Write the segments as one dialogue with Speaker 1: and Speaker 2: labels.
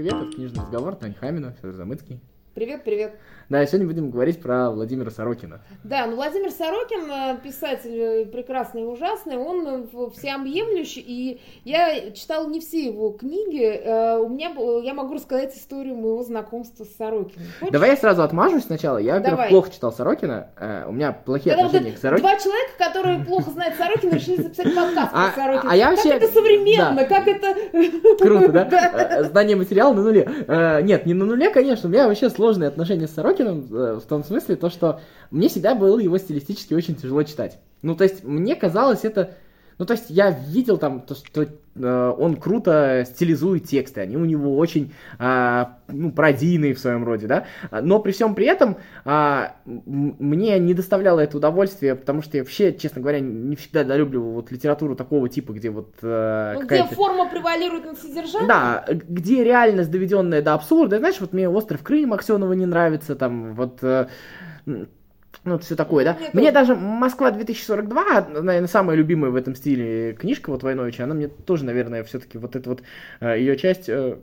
Speaker 1: привет, это книжный разговор, Тань Хамина, Федор Замыцкий.
Speaker 2: Привет, привет.
Speaker 1: Да, сегодня будем говорить про Владимира Сорокина.
Speaker 2: Да, ну Владимир Сорокин, э, писатель э, прекрасный и ужасный, он э, всеобъемлющий, и я читала не все его книги, у меня, я могу рассказать историю моего знакомства с Сорокиным.
Speaker 1: Хочешь? Давай я сразу отмажусь сначала, я, во-первых, плохо читал Сорокина, у меня плохие да, отношения
Speaker 2: вот
Speaker 1: к Сорокину.
Speaker 2: Два человека, которые плохо знают Сорокина, решили записать подкаст
Speaker 1: а,
Speaker 2: про Сорокина.
Speaker 1: А я вообще...
Speaker 2: Как это современно, да. как это...
Speaker 1: Круто, да? Знание материала на нуле. Нет, не на нуле, конечно, у меня вообще сложные отношения с Сорокиным, в том смысле, то, что мне всегда было его стилистически очень тяжело читать. Ну, то есть, мне казалось это... Ну, то есть, я видел там, то, что э, он круто стилизует тексты, они у него очень, э, ну, пародийные в своем роде, да, но при всем при этом э, мне не доставляло это удовольствие, потому что я вообще, честно говоря, не всегда долюбливал вот литературу такого типа, где вот... Э,
Speaker 2: ну, где форма превалирует над содержанием?
Speaker 1: Да, где реальность, доведенная до абсурда, знаешь, вот мне «Остров Крым» Аксенова не нравится, там, вот... Ну, все такое, да. Мне, мне тоже... даже Москва 2042, наверное, самая любимая в этом стиле книжка вот Войновича, она мне тоже, наверное, все-таки вот эта вот э, ее часть, э,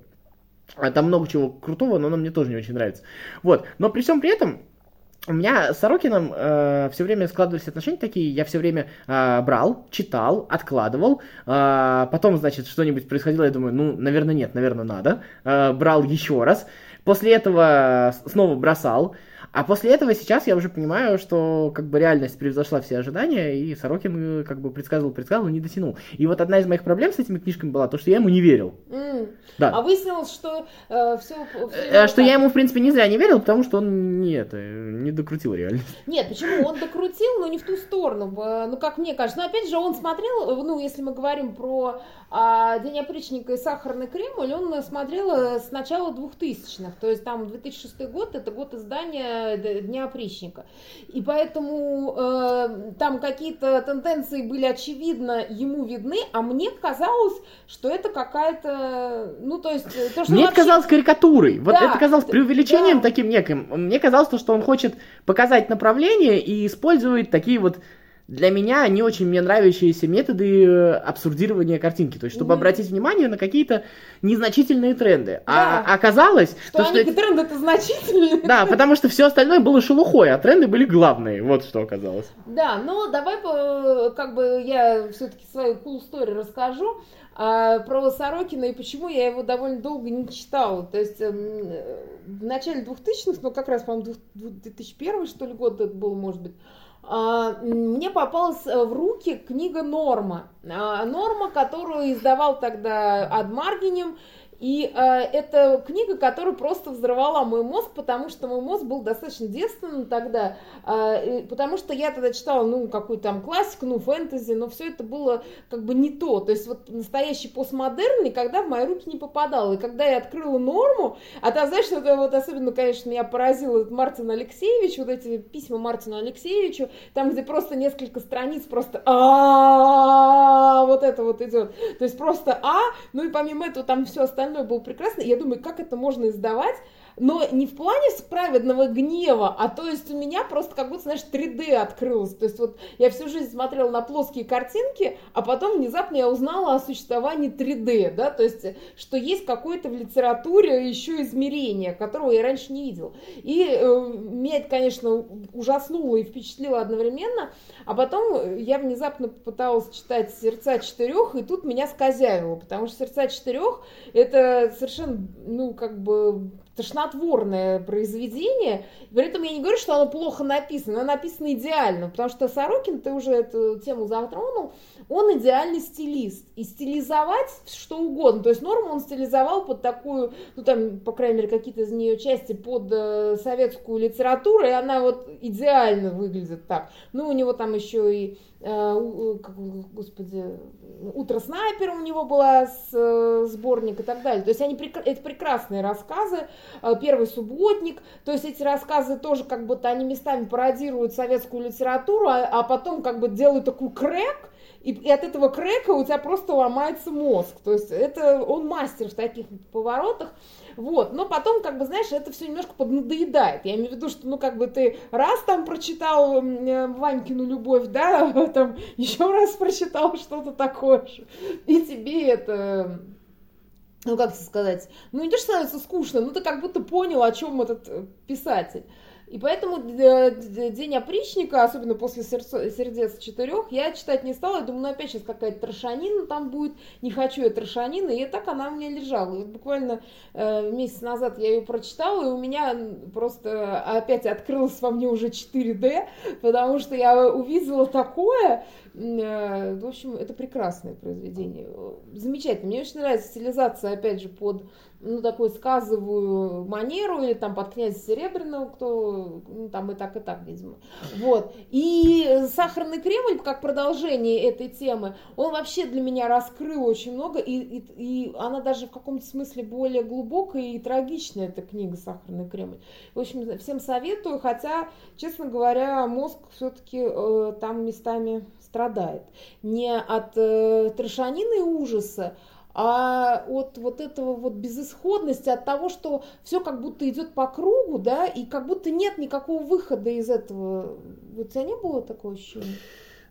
Speaker 1: там много чего крутого, но она мне тоже не очень нравится. Вот, но при всем при этом, у меня с Сорокином э, все время складывались отношения такие, я все время э, брал, читал, откладывал, э, потом, значит, что-нибудь происходило, я думаю, ну, наверное, нет, наверное, надо, э, брал еще раз, после этого снова бросал, а после этого сейчас я уже понимаю, что как бы реальность превзошла все ожидания, и Сорокин э, как бы предсказывал, предсказывал, не дотянул. И вот одна из моих проблем с этими книжками была то, что я ему не верил.
Speaker 2: Mm. Да. А выяснилось, что э, все, все
Speaker 1: э, Что я ему, в принципе, не зря не верил, потому что он не, это, не докрутил реальность.
Speaker 2: Нет, почему? Он докрутил, но не в ту сторону. Ну, как мне кажется. Но опять же, он смотрел, ну, если мы говорим про а, День опричника и Сахарный Кремль, он смотрел э, с начала 2000-х. То есть там 2006 год, это год издания Дня опричника. И поэтому э, там какие-то тенденции были очевидно ему видны, а мне казалось, что это какая-то, ну то есть
Speaker 1: э,
Speaker 2: то, что
Speaker 1: мне вообще... казалось карикатурой. Вот да, это казалось преувеличением да. таким неким. Мне казалось то, что он хочет показать направление и использует такие вот для меня не очень мне нравящиеся методы э, абсурдирования картинки, то есть чтобы mm-hmm. обратить внимание на какие-то незначительные тренды. А да. А оказалось,
Speaker 2: что, то, они, что тренды это значительные.
Speaker 1: Да, потому что все остальное было шелухой, а тренды были главные. Вот что оказалось.
Speaker 2: Да, ну давай как бы я все-таки свою cool story расскажу а, про Сорокина и почему я его довольно долго не читала. То есть э, в начале 2000-х, ну как раз, по-моему, 2001 что ли год это был, может быть, мне попалась э, в руки книга «Норма». А, «Норма», которую издавал тогда Адмаргинем, и э, это книга, которая просто взорвала мой мозг, потому что мой мозг был достаточно девственным тогда, э, потому что я тогда читала, ну, какую-то там классику, ну, фэнтези, но все это было как бы не то. То есть вот настоящий постмодерн никогда в мои руки не попадал. И когда я открыла норму, а там, знаешь, что вот особенно, конечно, меня поразил этот Мартин Алексеевич, вот эти письма Мартину Алексеевичу, там, где просто несколько страниц просто а вот это вот идет. То есть просто а, ну и помимо этого там все остальное остальное было прекрасно. я думаю, как это можно издавать, но не в плане праведного гнева, а то есть у меня просто как будто, знаешь, 3D открылось. То есть вот я всю жизнь смотрела на плоские картинки, а потом внезапно я узнала о существовании 3D, да, то есть что есть какое-то в литературе еще измерение, которого я раньше не видела. И э, меня это, конечно, ужаснуло и впечатлило одновременно, а потом я внезапно пыталась читать «Сердца четырех», и тут меня скозявило, потому что «Сердца четырех» — это совершенно, ну, как бы тошнотворное произведение. При этом я не говорю, что оно плохо написано, оно написано идеально, потому что Сорокин, ты уже эту тему затронул, он идеальный стилист. И стилизовать что угодно. То есть норму он стилизовал под такую, ну там, по крайней мере, какие-то из нее части под э, советскую литературу, и она вот идеально выглядит так. Ну, у него там еще и господи, «Утро снайпера» у него была с, э, сборник и так далее. То есть они, это прекрасные рассказы, э, «Первый субботник», то есть эти рассказы тоже как будто они местами пародируют советскую литературу, а, а потом как бы делают такой крэк, и, и от этого крека у тебя просто ломается мозг. То есть это он мастер в таких поворотах. Вот, но потом, как бы, знаешь, это все немножко поднадоедает. Я имею в виду, что, ну, как бы ты раз там прочитал э, Ванькину любовь, да, там еще раз прочитал что-то такое и тебе это ну как сказать, ну не то, что становится скучно, ну ты как будто понял, о чем этот э, писатель. И поэтому День опричника, особенно после сердец четырех, я читать не стала. Я думаю, ну опять сейчас какая-то трошанина там будет. Не хочу я трошанины. И так она у меня лежала. И буквально э, месяц назад я ее прочитала, и у меня просто опять открылось во мне уже 4D, потому что я увидела такое. Э, в общем, это прекрасное произведение. Замечательно. Мне очень нравится стилизация, опять же, под ну, такую сказовую манеру, или там под князя Серебряного, кто, ну, там и так, и так, видимо. Вот. И «Сахарный Кремль», как продолжение этой темы, он вообще для меня раскрыл очень много, и, и, и она даже в каком-то смысле более глубокая и трагичная, эта книга «Сахарный Кремль». В общем, всем советую, хотя, честно говоря, мозг все-таки э, там местами страдает. Не от э, трешанины и ужаса, а от вот этого вот безысходности, от того, что все как будто идет по кругу, да, и как будто нет никакого выхода из этого. У тебя не было такого ощущения?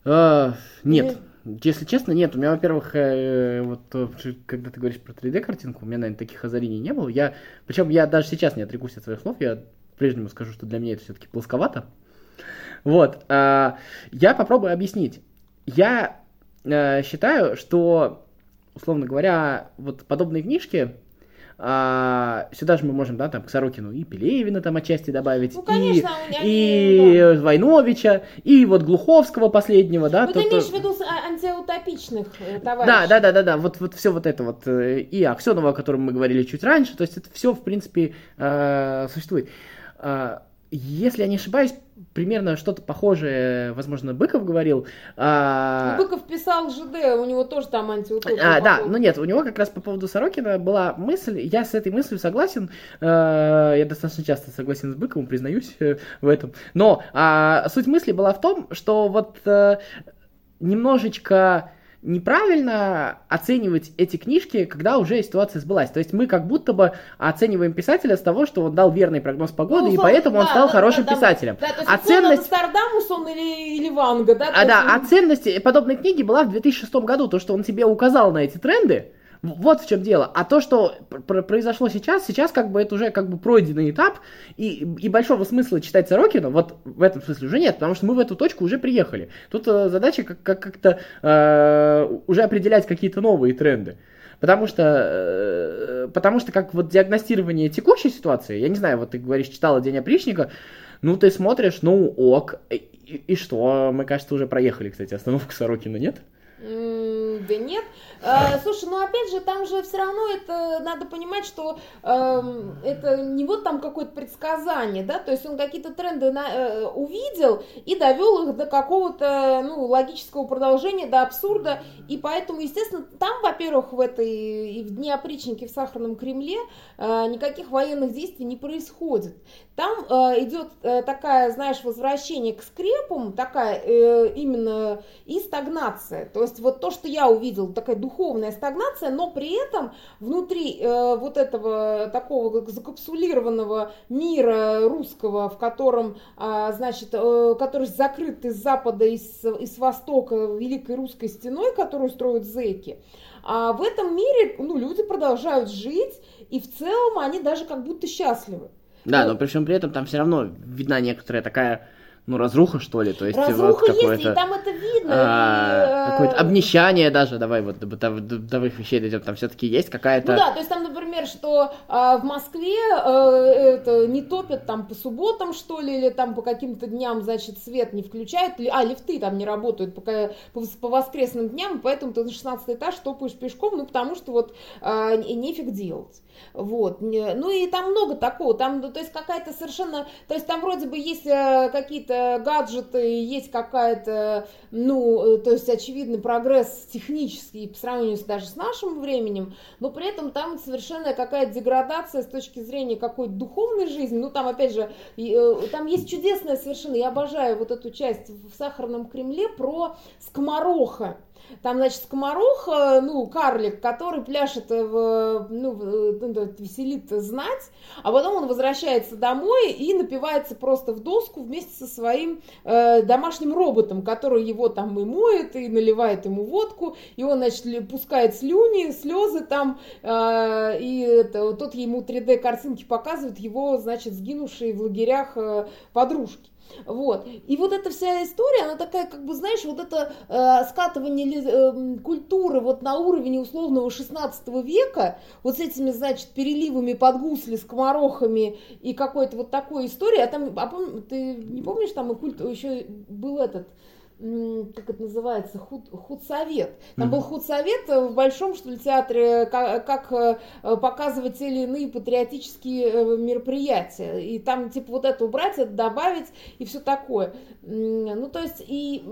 Speaker 1: А, нет. Или... Если честно, нет. У меня, во-первых, э, вот э, когда ты говоришь про 3D-картинку, у меня, наверное, таких озарений не было. Я, причем я даже сейчас не отрекусь от своих слов, я прежнему скажу, что для меня это все-таки плосковато. Вот. А, я попробую объяснить. Я э, считаю, что условно говоря, вот подобные книжки, а, сюда же мы можем, да, там, к Сорокину и Пелевина там отчасти добавить, ну, конечно, и, и да. Войновича, и вот Глуховского последнего, да.
Speaker 2: Ну, ты имеешь в виду антиутопичных э, товарищей.
Speaker 1: Да, да, да, да, да, вот, вот все вот это вот, э, и Аксенова, о котором мы говорили чуть раньше, то есть это все, в принципе, э, существует. Если я не ошибаюсь, примерно что-то похожее, возможно, Быков говорил.
Speaker 2: А... Ну, Быков писал ЖД, у него тоже там антиутопия.
Speaker 1: А, да, ну нет, у него как раз по поводу Сорокина была мысль, я с этой мыслью согласен, э, я достаточно часто согласен с Быковым, признаюсь э, в этом, но а, суть мысли была в том, что вот э, немножечко неправильно оценивать эти книжки, когда уже ситуация сбылась. То есть мы как будто бы оцениваем писателя с того, что он дал верный прогноз погоды, ну, и поэтому да, он стал да, хорошим да, писателем.
Speaker 2: Да, то есть, а ценность... Нострадамус он или, или Ванга, да?
Speaker 1: А, да, он... а ценность подобной книги была в 2006 году, то, что он тебе указал на эти тренды, вот в чем дело. А то, что произошло сейчас, сейчас как бы это уже как бы пройденный этап, и, и большого смысла читать Сорокина вот в этом смысле уже нет, потому что мы в эту точку уже приехали. Тут э, задача как, как, как-то э, уже определять какие-то новые тренды. Потому что, э, потому что как вот диагностирование текущей ситуации, я не знаю, вот ты говоришь, читала День опричника, ну ты смотришь, ну ок, и, и что, мы, кажется, уже проехали, кстати, остановку Сорокина, нет?
Speaker 2: да нет. А, слушай, ну опять же, там же все равно это надо понимать, что э, это не вот там какое-то предсказание, да, то есть он какие-то тренды э, увидел и довел их до какого-то, ну, логического продолжения, до абсурда, и поэтому, естественно, там, во-первых, в этой, и в Дне опричники в Сахарном Кремле э, никаких военных действий не происходит. Там э, идет э, такая, знаешь, возвращение к скрепам, такая э, именно и стагнация. То есть вот то, что я увидела, такая духовная стагнация, но при этом внутри э, вот этого такого закапсулированного мира русского, в котором, э, значит, э, который закрыт из запада и с, востока великой русской стеной, которую строят зеки, а в этом мире ну, люди продолжают жить, и в целом они даже как будто счастливы.
Speaker 1: Да, но при всем при этом там все равно видна некоторая такая ну, разруха, что ли, то есть
Speaker 2: разруха вот есть, и там это видно. А,
Speaker 1: и, какое-то э, обнищание даже, давай вот до бытовых вещей дойдем, там все-таки есть какая-то...
Speaker 2: Ну да, то есть там, например, что а, в Москве а, это не топят там по субботам, что ли, или там по каким-то дням, значит, свет не включают, а, лифты там не работают по, по, по воскресным дням, поэтому ты на 16 этаж топаешь пешком, ну, потому что вот а, нефиг делать. Вот. Ну и там много такого, там, ну, то есть какая-то совершенно, то есть там вроде бы есть э, какие-то гаджеты, есть какая-то, ну, э, то есть очевидный прогресс технический по сравнению даже с нашим временем, но при этом там совершенно какая-то деградация с точки зрения какой-то духовной жизни, ну там опять же, э, там есть чудесная совершенно, я обожаю вот эту часть в Сахарном Кремле про скомороха, Там, значит, скомороха, ну, карлик, который пляшет, в, ну, ну веселит знать, а потом он возвращается домой и напивается просто в доску вместе со своим э, домашним роботом, который его там и моет, и наливает ему водку, и он, значит, пускает слюни, слезы там, э, и это, тот ему 3D-картинки показывает его, значит, сгинувшие в лагерях э, подружки. Вот. И вот эта вся история, она такая, как бы, знаешь, вот это э, скатывание э, культуры вот на уровне условного 16 века, вот с этими, значит, переливами под гусли, скоморохами и какой-то вот такой историей. А там, а пом, ты не помнишь, там и культ, еще был этот, как это называется, худ, худсовет. Там mm-hmm. был худсовет в большом, что ли, театре, как, как э, показывать те или иные патриотические э, мероприятия. И там, типа, вот это убрать, это добавить и все такое. Ну, то есть, и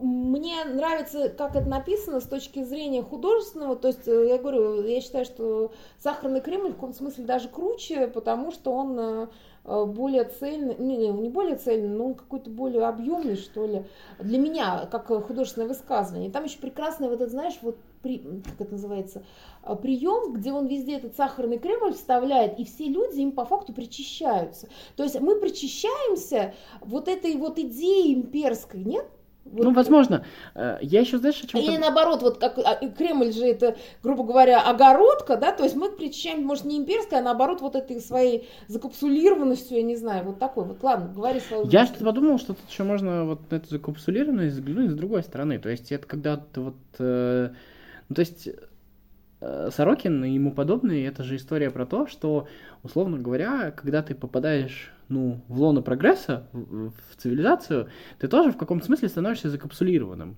Speaker 2: мне нравится, как это написано с точки зрения художественного. То есть, э, я говорю, я считаю, что «Сахарный Кремль» в каком-то смысле даже круче, потому что он Э, более цельный, не, не более цельный, но он какой-то более объемный, что ли, для меня, как художественное высказывание. Там еще прекрасный вот этот, знаешь, вот при, как это называется, э, прием, где он везде этот сахарный кремль вставляет, и все люди им по факту причащаются. То есть мы причащаемся вот этой вот идеей имперской, нет?
Speaker 1: Вот. Ну, возможно. Э, я еще, знаешь, о чем
Speaker 2: Или наоборот, вот как а, Кремль же это, грубо говоря, огородка, да, то есть мы причащаем, может, не имперская, а наоборот, вот этой своей закапсулированностью, я не знаю, вот такой вот. Ладно, говори свою
Speaker 1: Я что-то подумал, что тут еще можно вот на эту закапсулированность взглянуть с другой стороны. То есть это когда ты вот... Э, ну, то есть э, Сорокин и ему подобные, это же история про то, что, условно говоря, когда ты попадаешь ну, в лоно прогресса, в, в цивилизацию, ты тоже в каком-то смысле становишься закапсулированным.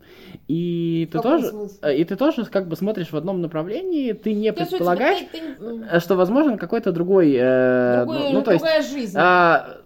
Speaker 1: И ты тоже, смысле? и ты тоже как бы смотришь в одном направлении, ты не то предполагаешь, ты, ты... что возможен какой-то другой,
Speaker 2: э, другой ну, то другая есть, жизнь.
Speaker 1: А,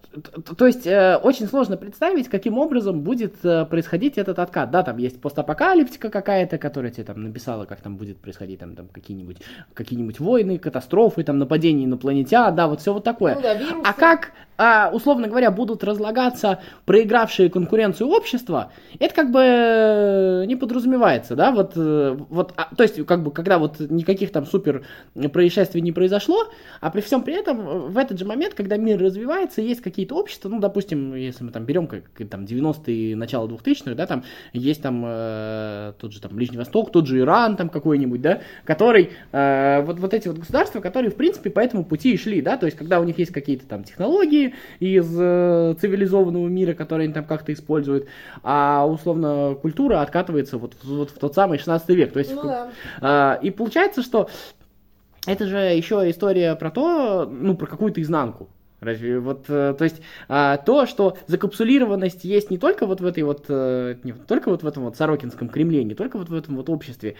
Speaker 1: то есть э, очень сложно представить, каким образом будет э, происходить этот откат. Да, там есть постапокалиптика какая-то, которая тебе там написала, как там будет происходить там, там какие-нибудь какие-нибудь войны, катастрофы, там нападения инопланетян, да, вот все вот такое. Ну, да, а как, а, условно говоря, будут разлагаться проигравшие конкуренцию общества, это как бы э, не подразумевается, да, вот, э, вот, а, то есть как бы когда вот никаких там супер происшествий не произошло, а при всем при этом э, в этот же момент, когда мир развивается, есть какие какие-то общества, ну, допустим, если мы там берем как, там 90-е, начало 2000-х, да, там есть там э, тот же там Ближний Восток, тот же Иран там какой-нибудь, да, который, э, вот, вот эти вот государства, которые, в принципе, по этому пути и шли, да, то есть, когда у них есть какие-то там технологии из э, цивилизованного мира, которые они там как-то используют, а, условно, культура откатывается вот, вот в тот самый 16 век, то есть, ну, да. э, и получается, что это же еще история про то, ну, про какую-то изнанку. Разве вот, э, то есть, а, то, что закапсулированность есть не только вот в этой вот, э, не только вот в этом вот Сорокинском Кремле, не только вот в этом вот обществе,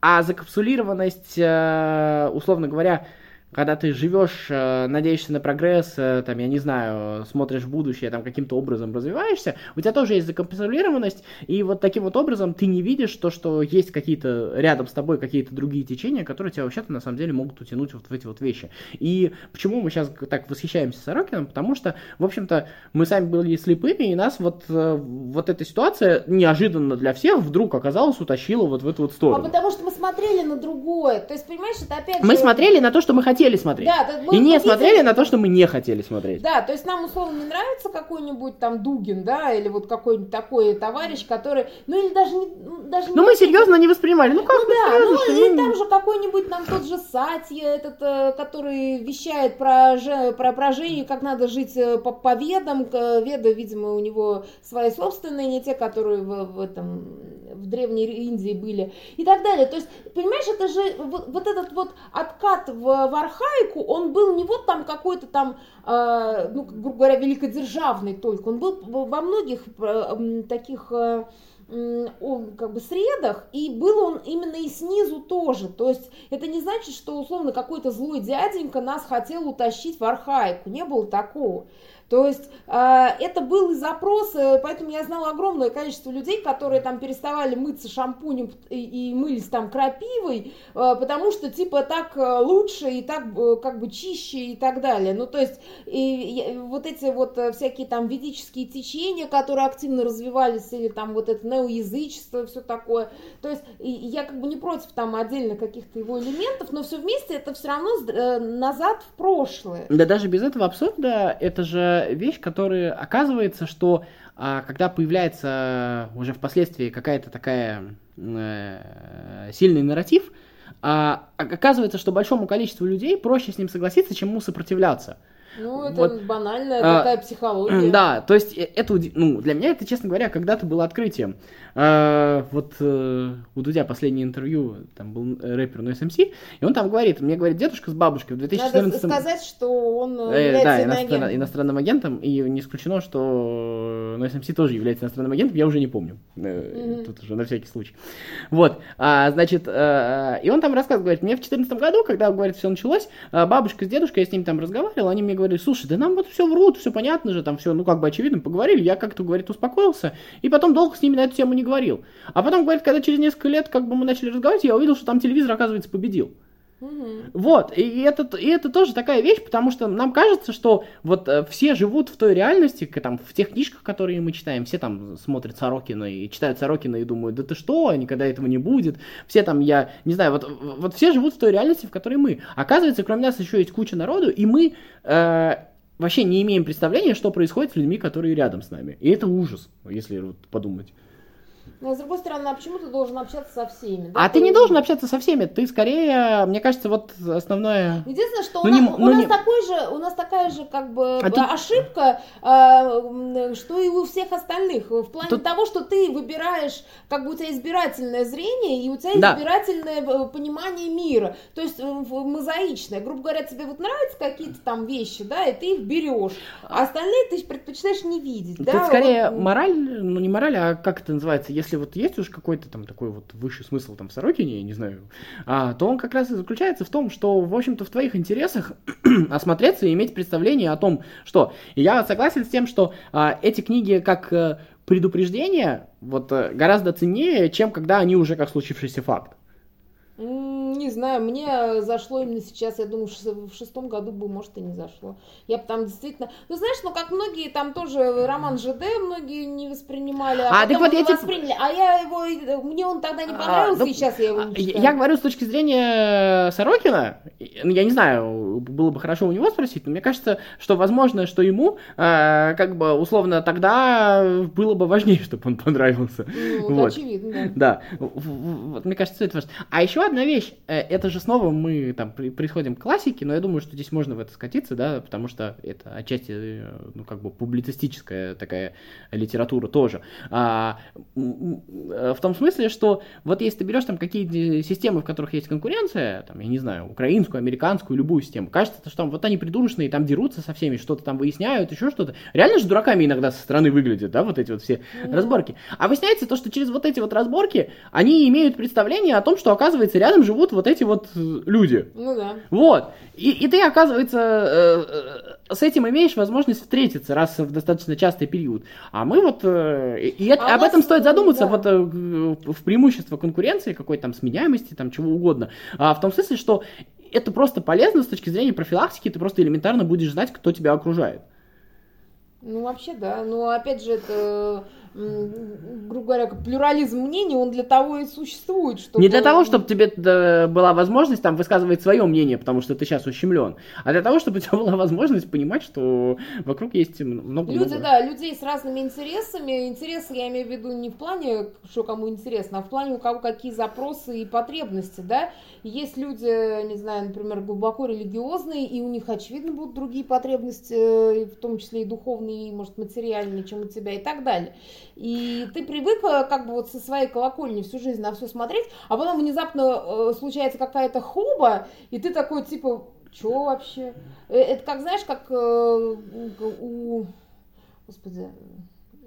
Speaker 1: а закапсулированность, э, условно говоря, когда ты живешь, э, надеешься на прогресс, э, там, я не знаю, смотришь в будущее, там, каким-то образом развиваешься, у тебя тоже есть закомпенсированность, и вот таким вот образом ты не видишь то, что есть какие-то рядом с тобой какие-то другие течения, которые тебя вообще-то на самом деле могут утянуть вот в эти вот вещи. И почему мы сейчас так восхищаемся Сорокином? Потому что, в общем-то, мы сами были слепыми, и нас вот, э, вот эта ситуация неожиданно для всех вдруг оказалась, утащила вот в эту вот сторону.
Speaker 2: А потому что мы смотрели на другое. То есть, понимаешь, это опять
Speaker 1: Мы смотрели на то, что мы хотели хотели смотреть. Да, и не смотрели на то, что мы не хотели смотреть.
Speaker 2: Да, то есть нам условно не нравится какой-нибудь там Дугин, да, или вот какой-нибудь такой товарищ, который, ну или даже не, ну, даже.
Speaker 1: Ну мы серьезно не воспринимали, ну как?
Speaker 2: Ну да, ну или там же какой-нибудь нам тот же Сатья, этот, э, который вещает про про про Женю, как надо жить э, по, по ведам, веды, видимо, у него свои собственные, не те, которые в, в этом в древней Индии были и так далее. То есть, понимаешь, это же вот, вот этот вот откат в, в архаику, он был не вот там какой-то там, э, ну, грубо говоря, великодержавный только, он был во многих э, таких... Э, он как бы средах, и был он именно и снизу тоже. То есть это не значит, что условно какой-то злой дяденька нас хотел утащить в архаику. Не было такого. То есть э, это был и запрос, э, поэтому я знала огромное количество людей, которые там переставали мыться шампунем и, мылись там крапивой, э, потому что типа так лучше и так как бы чище и так далее. Ну то есть и, вот эти вот всякие там ведические течения, которые активно развивались, или там вот это неоязычество, все такое. То есть я как бы не против там отдельно каких-то его элементов, но все вместе это все равно назад в прошлое.
Speaker 1: Да даже без этого абсурда, это же вещь, которая оказывается, что а, когда появляется уже впоследствии какая-то такая э, сильный нарратив, а, оказывается, что большому количеству людей проще с ним согласиться, чем ему сопротивляться.
Speaker 2: Ну, это вот, банальная а, такая психология.
Speaker 1: Да, то есть э, это, ну, для меня это, честно говоря, когда-то было открытием. А, вот а, у Дудя последнее интервью, там был рэпер No SMC, и он там говорит, мне говорит дедушка с бабушкой в 2014...
Speaker 2: Надо сказать, что он э, да,
Speaker 1: иностран... иностранным агентом, и не исключено, что No SMC тоже является иностранным агентом, я уже не помню. Mm-hmm. Тут уже на всякий случай. Вот, а, значит, а, и он там рассказывает, говорит, мне в 2014 году, когда, говорит, все началось, бабушка с дедушкой, я с ним там разговаривал, они мне говорили, говорили, слушай, да нам вот все врут, все понятно же, там все, ну как бы очевидно, поговорили, я как-то, говорит, успокоился, и потом долго с ними на эту тему не говорил. А потом, говорит, когда через несколько лет как бы мы начали разговаривать, я увидел, что там телевизор, оказывается, победил. Вот, и это, и это тоже такая вещь, потому что нам кажется, что вот э, все живут в той реальности, там, в тех книжках, которые мы читаем, все там смотрят Сорокина и читают Сорокина и думают, да ты что, никогда этого не будет. Все там, я не знаю, вот, вот все живут в той реальности, в которой мы. Оказывается, кроме нас еще есть куча народу, и мы э, вообще не имеем представления, что происходит с людьми, которые рядом с нами. И это ужас, если вот подумать.
Speaker 2: Но с другой стороны, а почему ты должен общаться со всеми?
Speaker 1: Да? А ты не должен общаться со всеми, ты скорее, мне кажется, вот основное.
Speaker 2: Единственное, что ну, у, не, нас, ну, у нас не... такой же, у нас такая же как бы а тут... ошибка, э, что и у всех остальных, в плане тут... того, что ты выбираешь, как бы у тебя избирательное зрение и у тебя да. избирательное э, понимание мира, то есть э, мозаичное, грубо говоря, тебе вот нравятся какие-то там вещи, да, и ты их берешь, а остальные ты предпочитаешь не видеть,
Speaker 1: тут
Speaker 2: да.
Speaker 1: скорее вот... мораль, ну не мораль, а как это называется, если вот есть уж какой-то там такой вот высший смысл там в Сорокине, я не знаю, а, то он как раз и заключается в том, что, в общем-то, в твоих интересах осмотреться и иметь представление о том, что... И я согласен с тем, что а, эти книги как а, предупреждение вот а, гораздо ценнее, чем когда они уже как случившийся факт.
Speaker 2: Не знаю, мне зашло именно сейчас, я думаю, в шестом году бы, может, и не зашло. Я там действительно... Ну, знаешь, ну, как многие, там тоже роман ЖД многие не воспринимали, а, а потом вот эти... восприняли. А я его... Мне он тогда не а, понравился, а, ну, и сейчас я его не
Speaker 1: читаю. Я говорю с точки зрения Сорокина, ну, я не знаю, было бы хорошо у него спросить, но мне кажется, что возможно, что ему, э, как бы, условно, тогда было бы важнее, чтобы он понравился.
Speaker 2: Ну, вот. очевидно, да.
Speaker 1: Да, вот, мне кажется, это важно. А еще одна вещь, э, это же снова мы там приходим к классике, но я думаю, что здесь можно в это скатиться, да, потому что это отчасти, э, ну, как бы публицистическая такая литература тоже. А, э, в том смысле, что вот если ты берешь там какие-то системы, в которых есть конкуренция, там, я не знаю, украинскую, американскую, любую систему, кажется, что там вот они придурочные, там дерутся со всеми, что-то там выясняют, еще что-то. Реально же дураками иногда со стороны выглядят, да, вот эти вот все mm-hmm. разборки. А выясняется то, что через вот эти вот разборки они имеют представление о том, что оказывается рядом живут вот эти вот э, люди.
Speaker 2: Ну да.
Speaker 1: Вот. И, и ты, оказывается, э, э, с этим имеешь возможность встретиться раз в достаточно частый период. А мы вот... И а об этом стоит задуматься да. вот в преимущество конкуренции, какой-то там сменяемости, там чего угодно. А в том смысле, что это просто полезно с точки зрения профилактики, ты просто элементарно будешь знать, кто тебя окружает.
Speaker 2: Ну, вообще, да. Но, опять же, это грубо говоря, плюрализм мнений, он для того и существует,
Speaker 1: чтобы... Не для того, чтобы тебе была возможность там высказывать свое мнение, потому что ты сейчас ущемлен, а для того, чтобы у тебя была возможность понимать, что вокруг есть много...
Speaker 2: Люди, много... да, людей с разными интересами. Интересы я имею в виду не в плане, что кому интересно, а в плане у кого какие запросы и потребности, да. Есть люди, не знаю, например, глубоко религиозные, и у них, очевидно, будут другие потребности, в том числе и духовные, и, может, материальные, чем у тебя и так далее. И ты привыкла как бы вот со своей колокольни всю жизнь на все смотреть, а потом внезапно э, случается какая-то хуба, и ты такой типа, что вообще? Э, это как, знаешь, как э, у... Господи,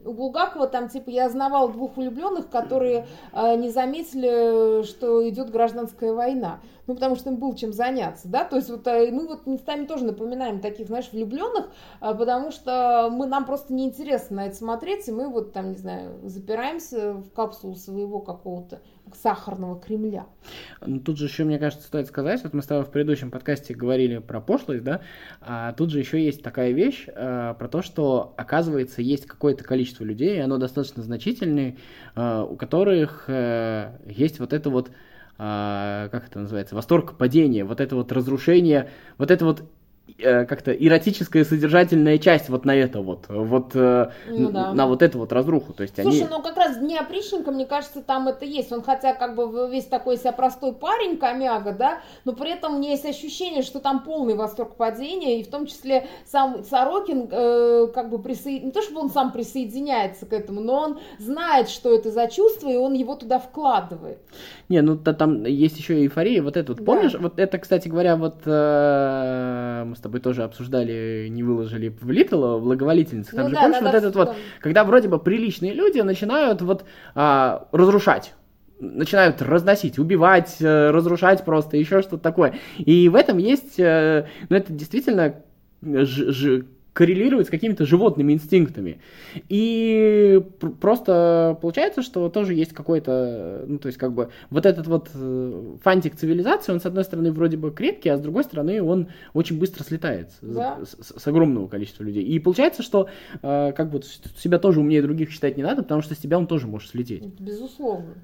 Speaker 2: у Булгакова там, типа, я знавал двух влюбленных, которые э, не заметили, что идет гражданская война. Ну, потому что им было чем заняться, да, то есть вот э, мы вот местами тоже напоминаем таких, знаешь, влюбленных, э, потому что мы, нам просто неинтересно на это смотреть, и мы вот там, не знаю, запираемся в капсулу своего какого-то сахарного Кремля.
Speaker 1: Ну, тут же еще, мне кажется, стоит сказать, вот мы с тобой в предыдущем подкасте говорили про пошлость, да, а тут же еще есть такая вещь а, про то, что, оказывается, есть какое-то количество людей, и оно достаточно значительное, а, у которых а, есть вот это вот а, как это называется, восторг падения, вот это вот разрушение, вот это вот как-то эротическая содержательная часть вот на это вот, вот э, ну, да. на вот эту вот разруху. То есть
Speaker 2: Слушай, они... ну как раз Дни опричника, мне кажется, там это есть. Он хотя как бы весь такой себя простой парень, комяга, да, но при этом у меня есть ощущение, что там полный восторг падения, и в том числе сам Сорокин э, как бы присоединяется, не то чтобы он сам присоединяется к этому, но он знает, что это за чувство, и он его туда вкладывает.
Speaker 1: Не, ну то, там есть еще эйфория, вот это вот, помнишь, да. вот это, кстати говоря, вот э, тобой тоже обсуждали, не выложили в Литл, в благоволительницах, там ну, же, да, помнишь, вот этот вот, когда вроде бы приличные люди начинают вот а, разрушать начинают разносить, убивать, э, разрушать просто, еще что-то такое. И в этом есть, э, ну это действительно ж, ж, коррелирует с какими-то животными инстинктами. И просто получается, что тоже есть какой-то, ну, то есть, как бы, вот этот вот э, фантик цивилизации, он, с одной стороны, вроде бы крепкий, а с другой стороны, он очень быстро слетает да. с, с, с огромного количества людей. И получается, что, э, как бы, себя тоже умнее других считать не надо, потому что с тебя он тоже может слететь.
Speaker 2: Безусловно.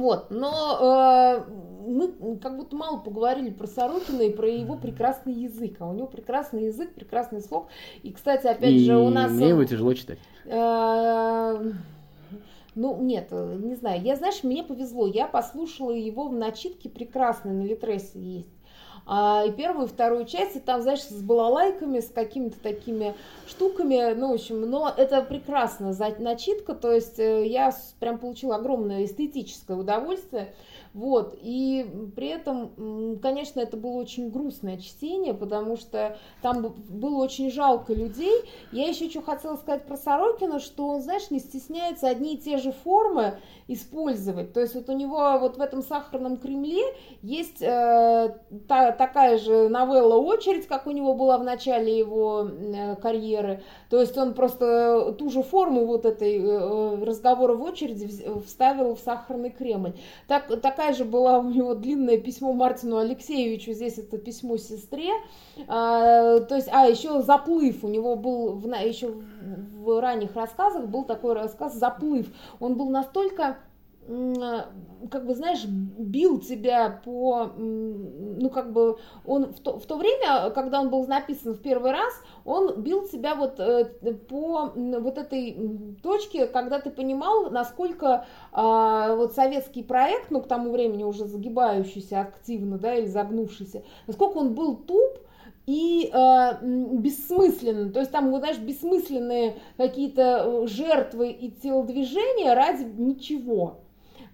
Speaker 2: Вот, но э, мы как будто мало поговорили про Сорокина и про его прекрасный язык. А у него прекрасный язык, прекрасный слог. И, кстати, опять и же, у нас...
Speaker 1: мне его тяжело читать. Э,
Speaker 2: ну, нет, не знаю. Я, знаешь, мне повезло. Я послушала его в начитке прекрасной на Литресе есть. А, и первую, и вторую часть, и там, знаешь, с балалайками, с какими-то такими штуками, ну, в общем, но это прекрасно начитка, то есть э, я прям получила огромное эстетическое удовольствие. Вот, и при этом, конечно, это было очень грустное чтение, потому что там было очень жалко людей. Я еще что хотела сказать про Сорокина, что он, знаешь, не стесняется одни и те же формы использовать. То есть вот у него вот в этом «Сахарном Кремле» есть э, та, такая же новелла «Очередь», как у него была в начале его э, карьеры. То есть он просто ту же форму вот этой э, разговора в очереди вставил в «Сахарный Кремль». Так, такая же была у него длинное письмо Мартину Алексеевичу, здесь это письмо сестре. А, то есть, а, еще «Заплыв» у него был в, еще в ранних рассказах был такой рассказ «Заплыв». Он был настолько как бы, знаешь, бил тебя по, ну, как бы, он в то, в то время, когда он был написан в первый раз, он бил тебя вот э, по вот этой точке, когда ты понимал, насколько а, вот советский проект, ну, к тому времени уже загибающийся активно, да, или загнувшийся, насколько он был туп, и э, бессмысленно, то есть там, вот, знаешь, бессмысленные какие-то э, жертвы и телодвижения ради ничего.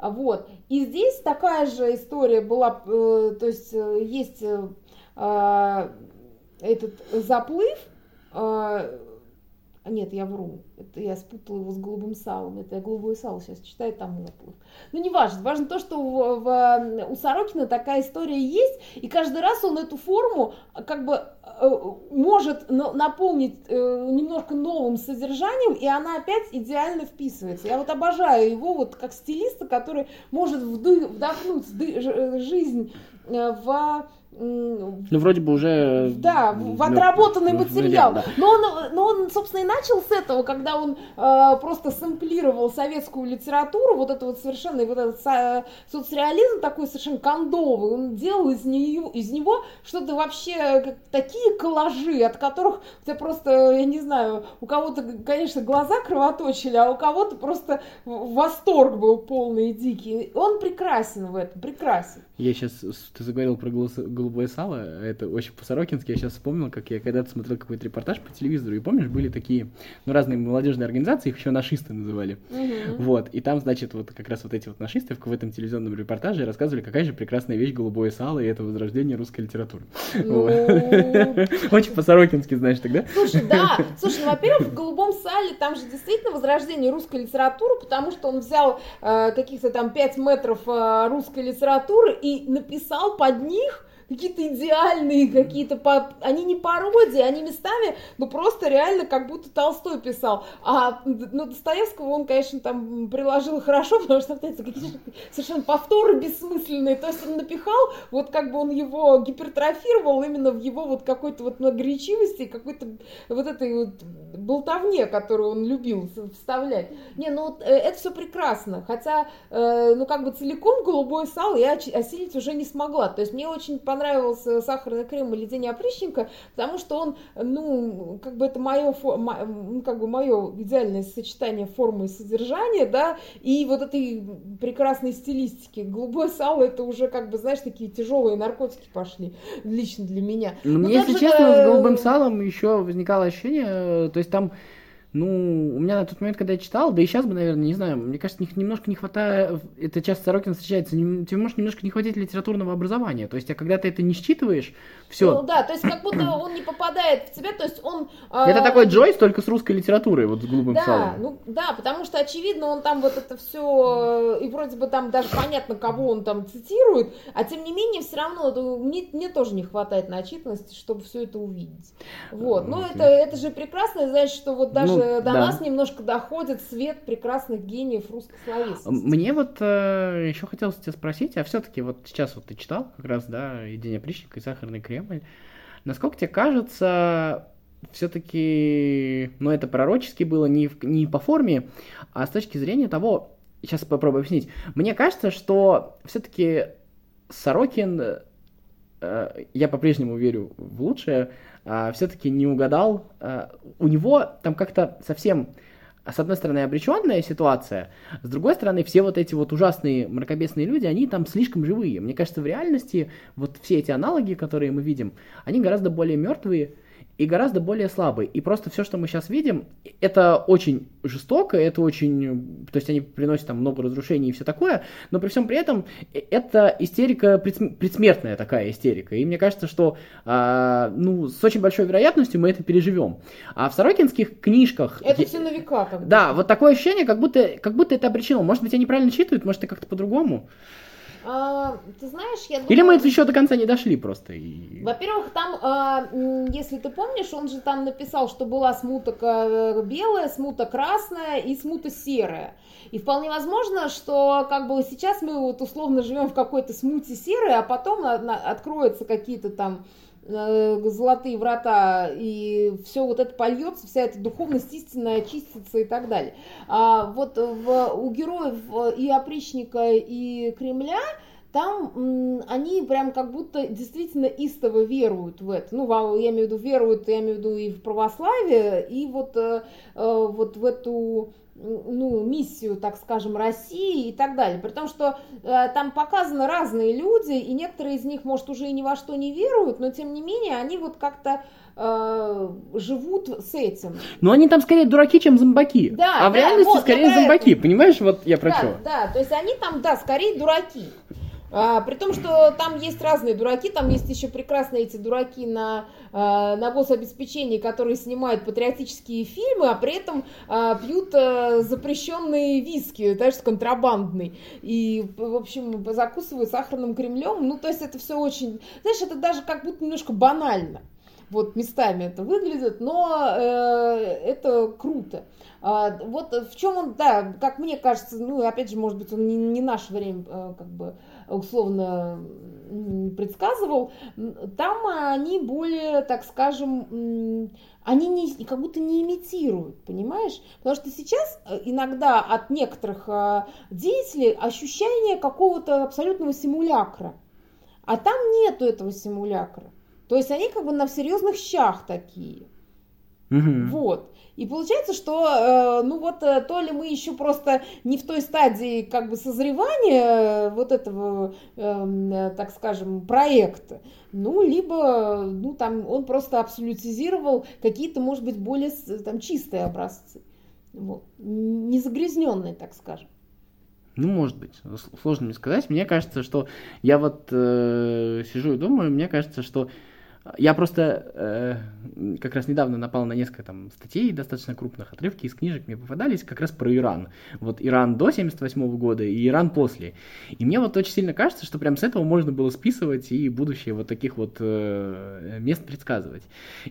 Speaker 2: Вот. И здесь такая же история была, э, то есть э, есть э, а, этот заплыв, а, нет, я вру. Это я спутала его с голубым салом. Это я голубое сало сейчас читаю, там наплыв. Ну, не важно. Важно то, что в, в, у Сорокина такая история есть, и каждый раз он эту форму как бы может наполнить э, немножко новым содержанием, и она опять идеально вписывается. Я вот обожаю его вот как стилиста, который может вдохнуть жизнь э, в
Speaker 1: ну, вроде бы уже...
Speaker 2: Да, в отработанный материал. Да. Но, он, но он, собственно, и начал с этого, когда он э, просто сэмплировал советскую литературу, вот это вот совершенно, вот этот со, соцреализм такой совершенно кондовый, он делал из, нее, из него что-то вообще, как, такие коллажи, от которых у тебя просто, я не знаю, у кого-то, конечно, глаза кровоточили, а у кого-то просто восторг был полный и дикий. Он прекрасен в этом, прекрасен.
Speaker 1: Я сейчас, ты заговорил про голубое сало, это очень по-сорокински, я сейчас вспомнил, как я когда-то смотрел какой-то репортаж по телевизору, и помнишь, были такие, ну, разные молодежные организации, их еще нашисты называли, угу. вот, и там, значит, вот как раз вот эти вот нашисты в этом телевизионном репортаже рассказывали, какая же прекрасная вещь голубое сало, и это возрождение русской литературы. Ну. Очень по-сорокински, знаешь, тогда.
Speaker 2: Слушай, да, слушай, ну, во-первых, в голубом сале там же действительно возрождение русской литературы, потому что он взял э, каких-то там 5 метров э, русской литературы и написал под них какие-то идеальные, какие-то, по... они не пародии, они местами, ну, просто реально как будто Толстой писал. А, ну, Достоевского он, конечно, там приложил хорошо, потому что, знаете, какие-то совершенно повторы бессмысленные. То есть он напихал, вот как бы он его гипертрофировал именно в его вот какой-то вот многоречивости, какой-то вот этой вот болтовне, которую он любил вставлять. Не, ну, э, это все прекрасно. Хотя, э, ну, как бы целиком голубое сало я осилить уже не смогла. То есть мне очень понравилось понравился «Сахарный крем» или «День опричника», потому что он, ну, как бы это мое, ну, как бы мое идеальное сочетание формы и содержания, да, и вот этой прекрасной стилистики. Голубое сало, это уже, как бы, знаешь, такие тяжелые наркотики пошли лично для меня.
Speaker 1: Ну, мне, если честно, с голубым салом еще возникало ощущение, то есть там ну, у меня на тот момент, когда я читал, да и сейчас бы, наверное, не знаю, мне кажется, немножко не хватает, это часто Сорокин встречается, тебе может немножко не хватить литературного образования. То есть, а когда ты это не считываешь, все.
Speaker 2: Ну да, то есть как будто он не попадает в тебя, то есть он...
Speaker 1: Это э, такой Джойс, только с русской литературой, вот с голубым
Speaker 2: да,
Speaker 1: салом.
Speaker 2: Ну, да, потому что, очевидно, он там вот это все, и вроде бы там даже понятно, кого он там цитирует, а тем не менее, все равно это, мне, мне тоже не хватает начитанности, чтобы все это увидеть. Вот, ну это, это же прекрасно, значит, что вот даже ну, до да. нас немножко доходит свет прекрасных гениев русской словесности.
Speaker 1: Мне вот э, еще хотелось тебя спросить, а все-таки вот сейчас вот ты читал как раз, да, и День опричника, и Сахарный Кремль, насколько тебе кажется, все-таки, ну, это пророчески было не, в, не по форме, а с точки зрения того, сейчас попробую объяснить. Мне кажется, что все-таки Сорокин, э, я по-прежнему верю в лучшее, э, все-таки не угадал. Э, у него там как-то совсем с одной стороны, обреченная ситуация, с другой стороны, все вот эти вот ужасные мракобесные люди, они там слишком живые. Мне кажется, в реальности вот все эти аналоги, которые мы видим, они гораздо более мертвые, и гораздо более слабый. И просто все, что мы сейчас видим, это очень жестоко, это очень... То есть они приносят там много разрушений и все такое, но при всем при этом э, это истерика, предсмертная такая истерика. И мне кажется, что а, ну, с очень большой вероятностью мы это переживем. А в Сорокинских книжках...
Speaker 2: Это все на века как
Speaker 1: будто. Да, вот такое ощущение, как будто, как будто это обречено. Может быть, они правильно читают, может, это как-то по-другому.
Speaker 2: А, ты знаешь, я думаю...
Speaker 1: Или мы еще до конца не дошли просто? И...
Speaker 2: Во-первых, там, а, если ты помнишь, он же там написал, что была смута белая, смута красная и смута серая. И вполне возможно, что как бы сейчас мы вот условно живем в какой-то смуте серой, а потом откроются какие-то там золотые врата, и все вот это польется, вся эта духовность истинная очистится и так далее. А вот в, у героев и опричника, и Кремля там они прям как будто действительно истово веруют в это. Ну, я имею в виду, веруют, я имею в виду и в православие, и вот, э, э вот в эту ну, миссию, так скажем, России и так далее. При том, что э, там показаны разные люди, и некоторые из них, может, уже и ни во что не веруют, но тем не менее они вот как-то э, живут с этим.
Speaker 1: Но они там скорее дураки, чем зомбаки. Да, а в да, реальности вот, скорее зомбаки, это... понимаешь, вот я про
Speaker 2: да,
Speaker 1: что.
Speaker 2: Да, то есть они там, да, скорее дураки. А, при том, что там есть разные дураки, там есть еще прекрасные эти дураки на, а, на гособеспечении, которые снимают патриотические фильмы, а при этом а, пьют а, запрещенные виски, знаешь, контрабандный. И, в общем, закусывают сахарным кремлем. Ну, то есть это все очень... Знаешь, это даже как будто немножко банально. Вот местами это выглядит, но э, это круто. А, вот в чем он, да, как мне кажется, ну, опять же, может быть, он не, не наше время, э, как бы, условно предсказывал, там они более, так скажем, они не, как будто не имитируют, понимаешь? Потому что сейчас э, иногда от некоторых э, деятелей ощущение какого-то абсолютного симулякра, а там нету этого симулякра. То есть они как бы на серьезных щах такие. Угу. Вот. И получается, что, э, ну вот, э, то ли мы еще просто не в той стадии как бы созревания вот этого, эм, так скажем, проекта, ну, либо, ну, там, он просто абсолютизировал какие-то, может быть, более там чистые образцы, вот, не загрязненные, так скажем.
Speaker 1: Ну, может быть, сложно мне сказать. Мне кажется, что я вот э, сижу и думаю, мне кажется, что я просто э, как раз недавно напал на несколько там статей достаточно крупных, отрывки из книжек мне попадались как раз про Иран. Вот Иран до 78 года и Иран после. И мне вот очень сильно кажется, что прям с этого можно было списывать и будущее вот таких вот э, мест предсказывать.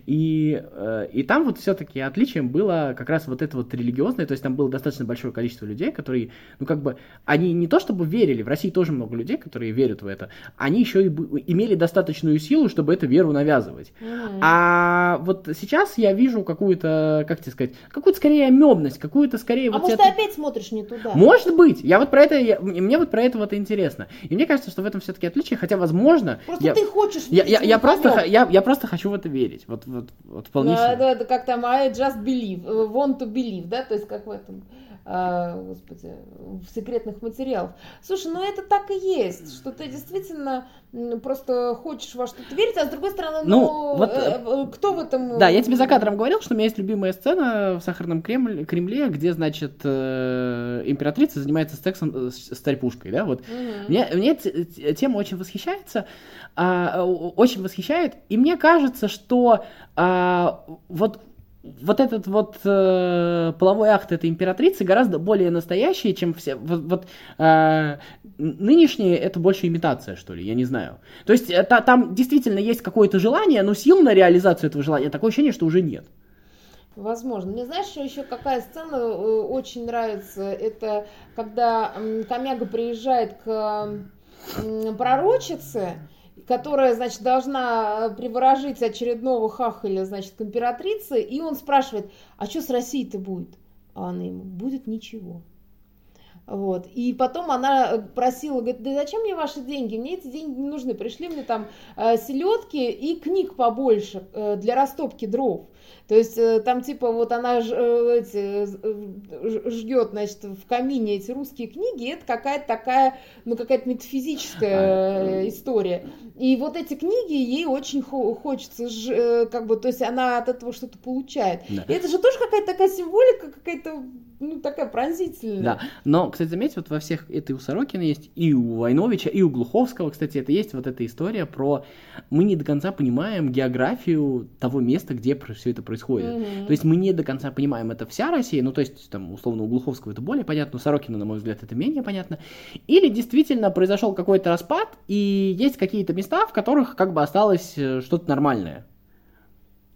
Speaker 1: И, э, и там вот все-таки отличием было как раз вот это вот религиозное, то есть там было достаточно большое количество людей, которые, ну как бы, они не то чтобы верили, в России тоже много людей, которые верят в это, они еще и имели достаточную силу, чтобы эту веру навязывать. Mm-hmm. А вот сейчас я вижу какую-то, как тебе сказать, какую-то скорее амебность, какую-то скорее...
Speaker 2: А
Speaker 1: вот
Speaker 2: может, это... ты опять смотришь не туда?
Speaker 1: Может быть. Я вот про это, я, мне вот про это вот интересно. И мне кажется, что в этом все-таки отличие, хотя, возможно...
Speaker 2: Просто я, ты хочешь
Speaker 1: я, я, я, просто, я, я просто хочу в это верить. Вот, вот, вот вполне
Speaker 2: ну, это, это как там I just believe, want to believe, да, то есть как в этом а, господи, в секретных материалах. Слушай, ну это так и есть, что ты действительно просто хочешь во что-то верить, а с другой стороны, ну, ну вот, э, э, кто в этом...
Speaker 1: Да, я тебе за кадром говорил, что у меня есть любимая сцена в Сахарном Кремле, Кремле где, значит, э, императрица занимается сексом с царь-пушкой, да, вот. Угу. Мне, мне тема очень восхищается, а, очень восхищает, и мне кажется, что а, вот вот этот вот э, половой акт этой императрицы гораздо более настоящий, чем все. Вот, вот э, нынешние это больше имитация, что ли, я не знаю. То есть это, там действительно есть какое-то желание, но сил на реализацию этого желания такое ощущение, что уже нет.
Speaker 2: Возможно. Мне знаешь, что еще какая сцена э, очень нравится? Это когда Комяга приезжает к пророчице, которая, значит, должна э, приворожить очередного хахаля, значит, к императрице, и он спрашивает, а что с Россией-то будет? А она ему, будет ничего. Вот. И потом она просила, говорит, да зачем мне ваши деньги? Мне эти деньги не нужны. Пришли мне там э, селедки и книг побольше э, для растопки дров. То есть э, там типа вот она ж, э, эти, э, ждет, значит, в камине эти русские книги, это какая-то такая, ну какая-то метафизическая история. И вот эти книги ей очень хочется, как бы, то есть она от этого что-то получает. Да. И это же тоже какая-то такая символика, какая-то, ну такая пронзительная.
Speaker 1: Да, но, кстати, заметьте, вот во всех, это и у Сорокина есть, и у Войновича, и у Глуховского, кстати, это есть вот эта история про, мы не до конца понимаем географию того места, где все это происходит. Mm-hmm. То есть мы не до конца понимаем, это вся Россия, ну то есть там условно у Глуховского это более понятно, у Сорокина, на мой взгляд, это менее понятно. Или действительно произошел какой-то распад, и есть какие-то места, в которых как бы осталось э, что-то нормальное.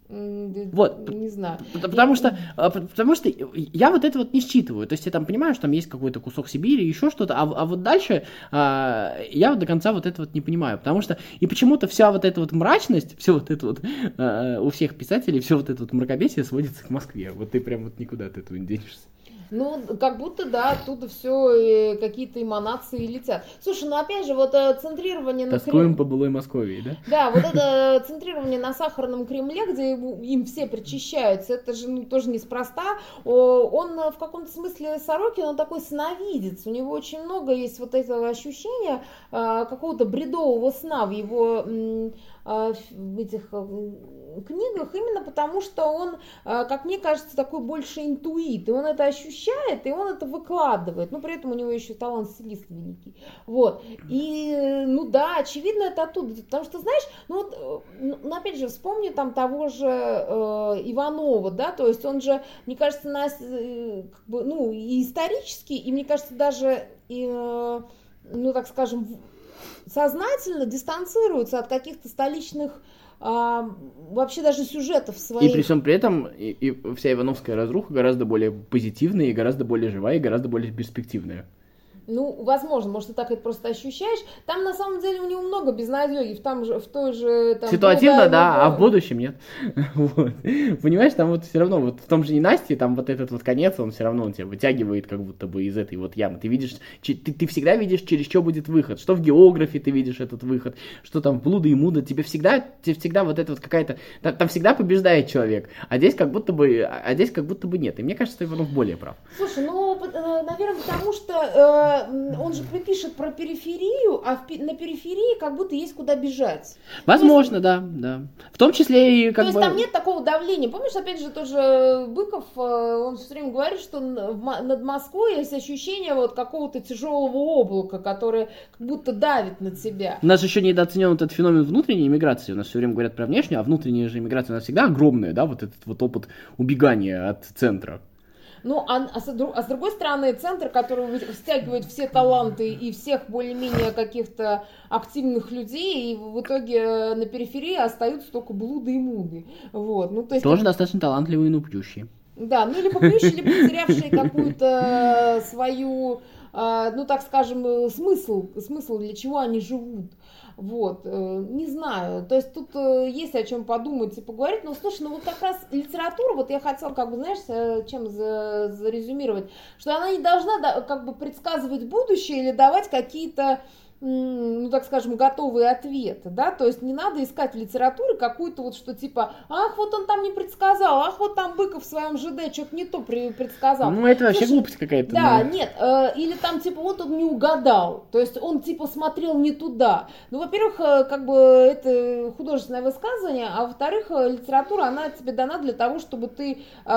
Speaker 2: Вот. Не знаю.
Speaker 1: Потому я... что, а, потому что я вот это вот не считываю. То есть я там понимаю, что там есть какой-то кусок Сибири, еще что-то, а, а вот дальше а, я вот до конца вот это вот не понимаю. Потому что и почему-то вся вот эта вот мрачность, все вот это вот а, у всех писателей, все вот это вот мракобесие сводится к Москве. Вот ты прям вот никуда от этого не денешься.
Speaker 2: Ну, как будто, да, оттуда все какие-то эманации летят. Слушай, ну опять же, вот э, центрирование
Speaker 1: на Тоскуем по былой Московии, да?
Speaker 2: Да, вот это центрирование на Сахарном Кремле, где им все причащаются, это же ну, тоже неспроста. Он в каком-то смысле Сорокин, он такой сновидец, у него очень много есть вот этого ощущения какого-то бредового сна в его в этих книгах именно потому, что он, а, как мне кажется, такой больше интуит, и он это ощущает, и он это выкладывает, но при этом у него еще талант стилист великий, вот, и, ну да, очевидно это оттуда, потому что, знаешь, ну вот, э, ну, опять же, вспомни там того же э, Иванова, да, то есть он же, мне кажется, нас, э, как бы, ну, и исторически, и мне кажется, даже, э, ну, так скажем, сознательно дистанцируется от каких-то столичных а, вообще даже сюжетов своих.
Speaker 1: И при всем при этом и, и вся Ивановская разруха гораздо более позитивная, и гораздо более живая, и гораздо более перспективная.
Speaker 2: Ну, возможно, может, ты так это просто ощущаешь. Там, на самом деле, у него много безнадеги. В, там же, в той же... Там,
Speaker 1: Ситуативно, да, а в будущем нет. вот. Понимаешь, там вот все равно, вот в том же ненастье, там вот этот вот конец, он все равно он тебя вытягивает как будто бы из этой вот ямы. Ты видишь, ты, ты всегда видишь, через что будет выход. Что в географии ты видишь этот выход, что там в блуда и муда. Тебе всегда, тебе всегда вот это вот какая-то... Там, там всегда побеждает человек. А здесь как будто бы, а здесь как будто бы нет. И мне кажется, что Иванов более прав.
Speaker 2: Слушай, ну, э, наверное, потому что э, он же припишет про периферию, а в, на периферии как будто есть куда бежать.
Speaker 1: Возможно, есть, да, да. В том числе и как
Speaker 2: То
Speaker 1: бы...
Speaker 2: есть там нет такого давления. Помнишь, опять же, тоже Быков, э, он все время говорит, что над Москвой есть ощущение вот какого-то тяжелого облака, которое как будто давит на тебя.
Speaker 1: У нас еще недооценен этот феномен внутренней иммиграции. У нас все время говорят про внешнюю, а внутренняя же иммиграция у нас всегда огромная, да, вот этот вот опыт убегания от центра.
Speaker 2: Ну, а, а, с, а с другой стороны, центр, который стягивает все таланты и всех более-менее каких-то активных людей, и в итоге на периферии остаются только блуды и муды. Вот. Ну,
Speaker 1: то есть, Тоже достаточно талантливые, но пьющие.
Speaker 2: Да, ну либо пьющие, либо потерявшие какую-то свою, а, ну так скажем, смысл, смысл, для чего они живут. Вот, э, не знаю, то есть тут э, есть о чем подумать и поговорить, но слушай, ну вот как раз литература, вот я хотела, как бы, знаешь, э, чем за, зарезюмировать, что она не должна как бы предсказывать будущее или давать какие-то ну, так скажем, готовые ответы, да, то есть не надо искать в литературе какую-то вот, что типа, ах, вот он там не предсказал, ах, вот там Быков в своем ЖД что-то не то предсказал.
Speaker 1: Ну, это вообще Слушай, глупость какая-то.
Speaker 2: Да, но... нет, э, или там типа, вот он не угадал, то есть он типа смотрел не туда. Ну, во-первых, э, как бы это художественное высказывание, а во-вторых, э, литература, она тебе дана для того, чтобы ты э,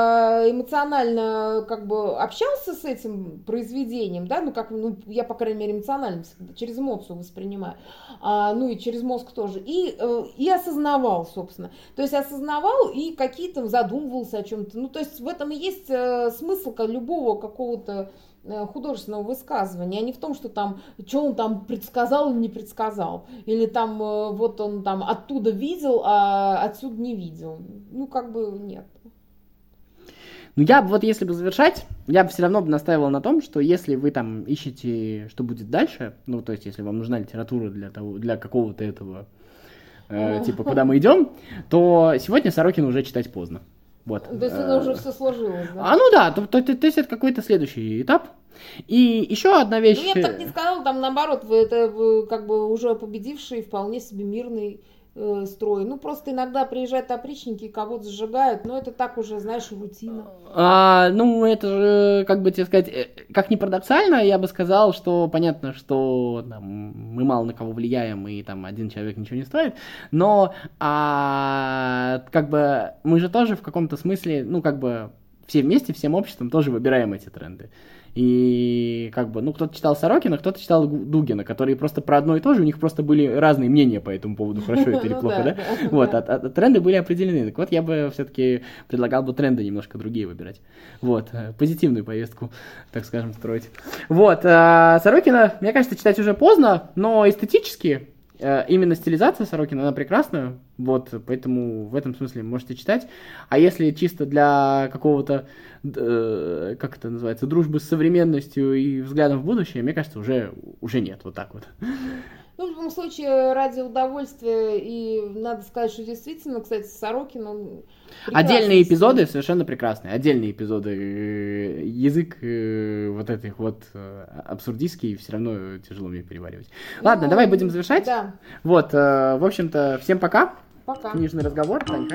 Speaker 2: эмоционально как бы общался с этим произведением, да, ну, как, ну, я, по крайней мере, эмоционально через эмоции эмоцию воспринимаю, а, ну и через мозг тоже, и, э, и осознавал, собственно. То есть осознавал и какие-то задумывался о чем-то. Ну, то есть в этом и есть э, смысл любого какого-то э, художественного высказывания, а не в том, что там, что он там предсказал или не предсказал, или там вот он там оттуда видел, а отсюда не видел. Ну, как бы нет.
Speaker 1: Ну, я вот если бы завершать, я бы все равно бы настаивал на том, что если вы там ищете, что будет дальше, ну, то есть, если вам нужна литература для того, для какого-то этого, э, типа, куда мы идем, то сегодня Сорокина уже читать поздно. Вот.
Speaker 2: То есть это уже все сложилось, да?
Speaker 1: А ну да, то, то, то, то есть это какой-то следующий этап. И еще одна вещь. Ну,
Speaker 2: я бы так не сказала, там наоборот, это как бы уже победивший, вполне себе мирный э. Ну, просто иногда приезжают опричники и кого-то сжигают, но это так уже, знаешь, рутина.
Speaker 1: А, ну, это же, как бы тебе сказать, э, как ни парадоксально, я бы сказал, что понятно, что там, мы мало на кого влияем, и там один человек ничего не стоит, но а, как бы мы же тоже в каком-то смысле, ну, как бы все вместе, всем обществом тоже выбираем эти тренды. И как бы, ну, кто-то читал Сорокина, кто-то читал Дугина, которые просто про одно и то же, у них просто были разные мнения по этому поводу, хорошо это или ну плохо, да? Вот, а, а тренды были определены. Так вот, я бы все-таки предлагал бы тренды немножко другие выбирать. Вот, э, позитивную повестку, так скажем, строить. Вот, а Сорокина, мне кажется, читать уже поздно, но эстетически именно стилизация Сорокина, она прекрасная, вот, поэтому в этом смысле можете читать. А если чисто для какого-то, э, как это называется, дружбы с современностью и взглядом в будущее, мне кажется, уже, уже нет, вот так вот.
Speaker 2: Ну, в любом случае, ради удовольствия, и надо сказать, что действительно, кстати, Сорокин, он
Speaker 1: Отдельные эпизоды совершенно прекрасные. Отдельные эпизоды. Э, язык э, вот этих вот э, абсурдистский все равно тяжело мне переваривать. Ладно, ну, давай будем завершать.
Speaker 2: Да.
Speaker 1: Вот, в общем-то, всем пока.
Speaker 2: Пока.
Speaker 1: Книжный разговор. Тань.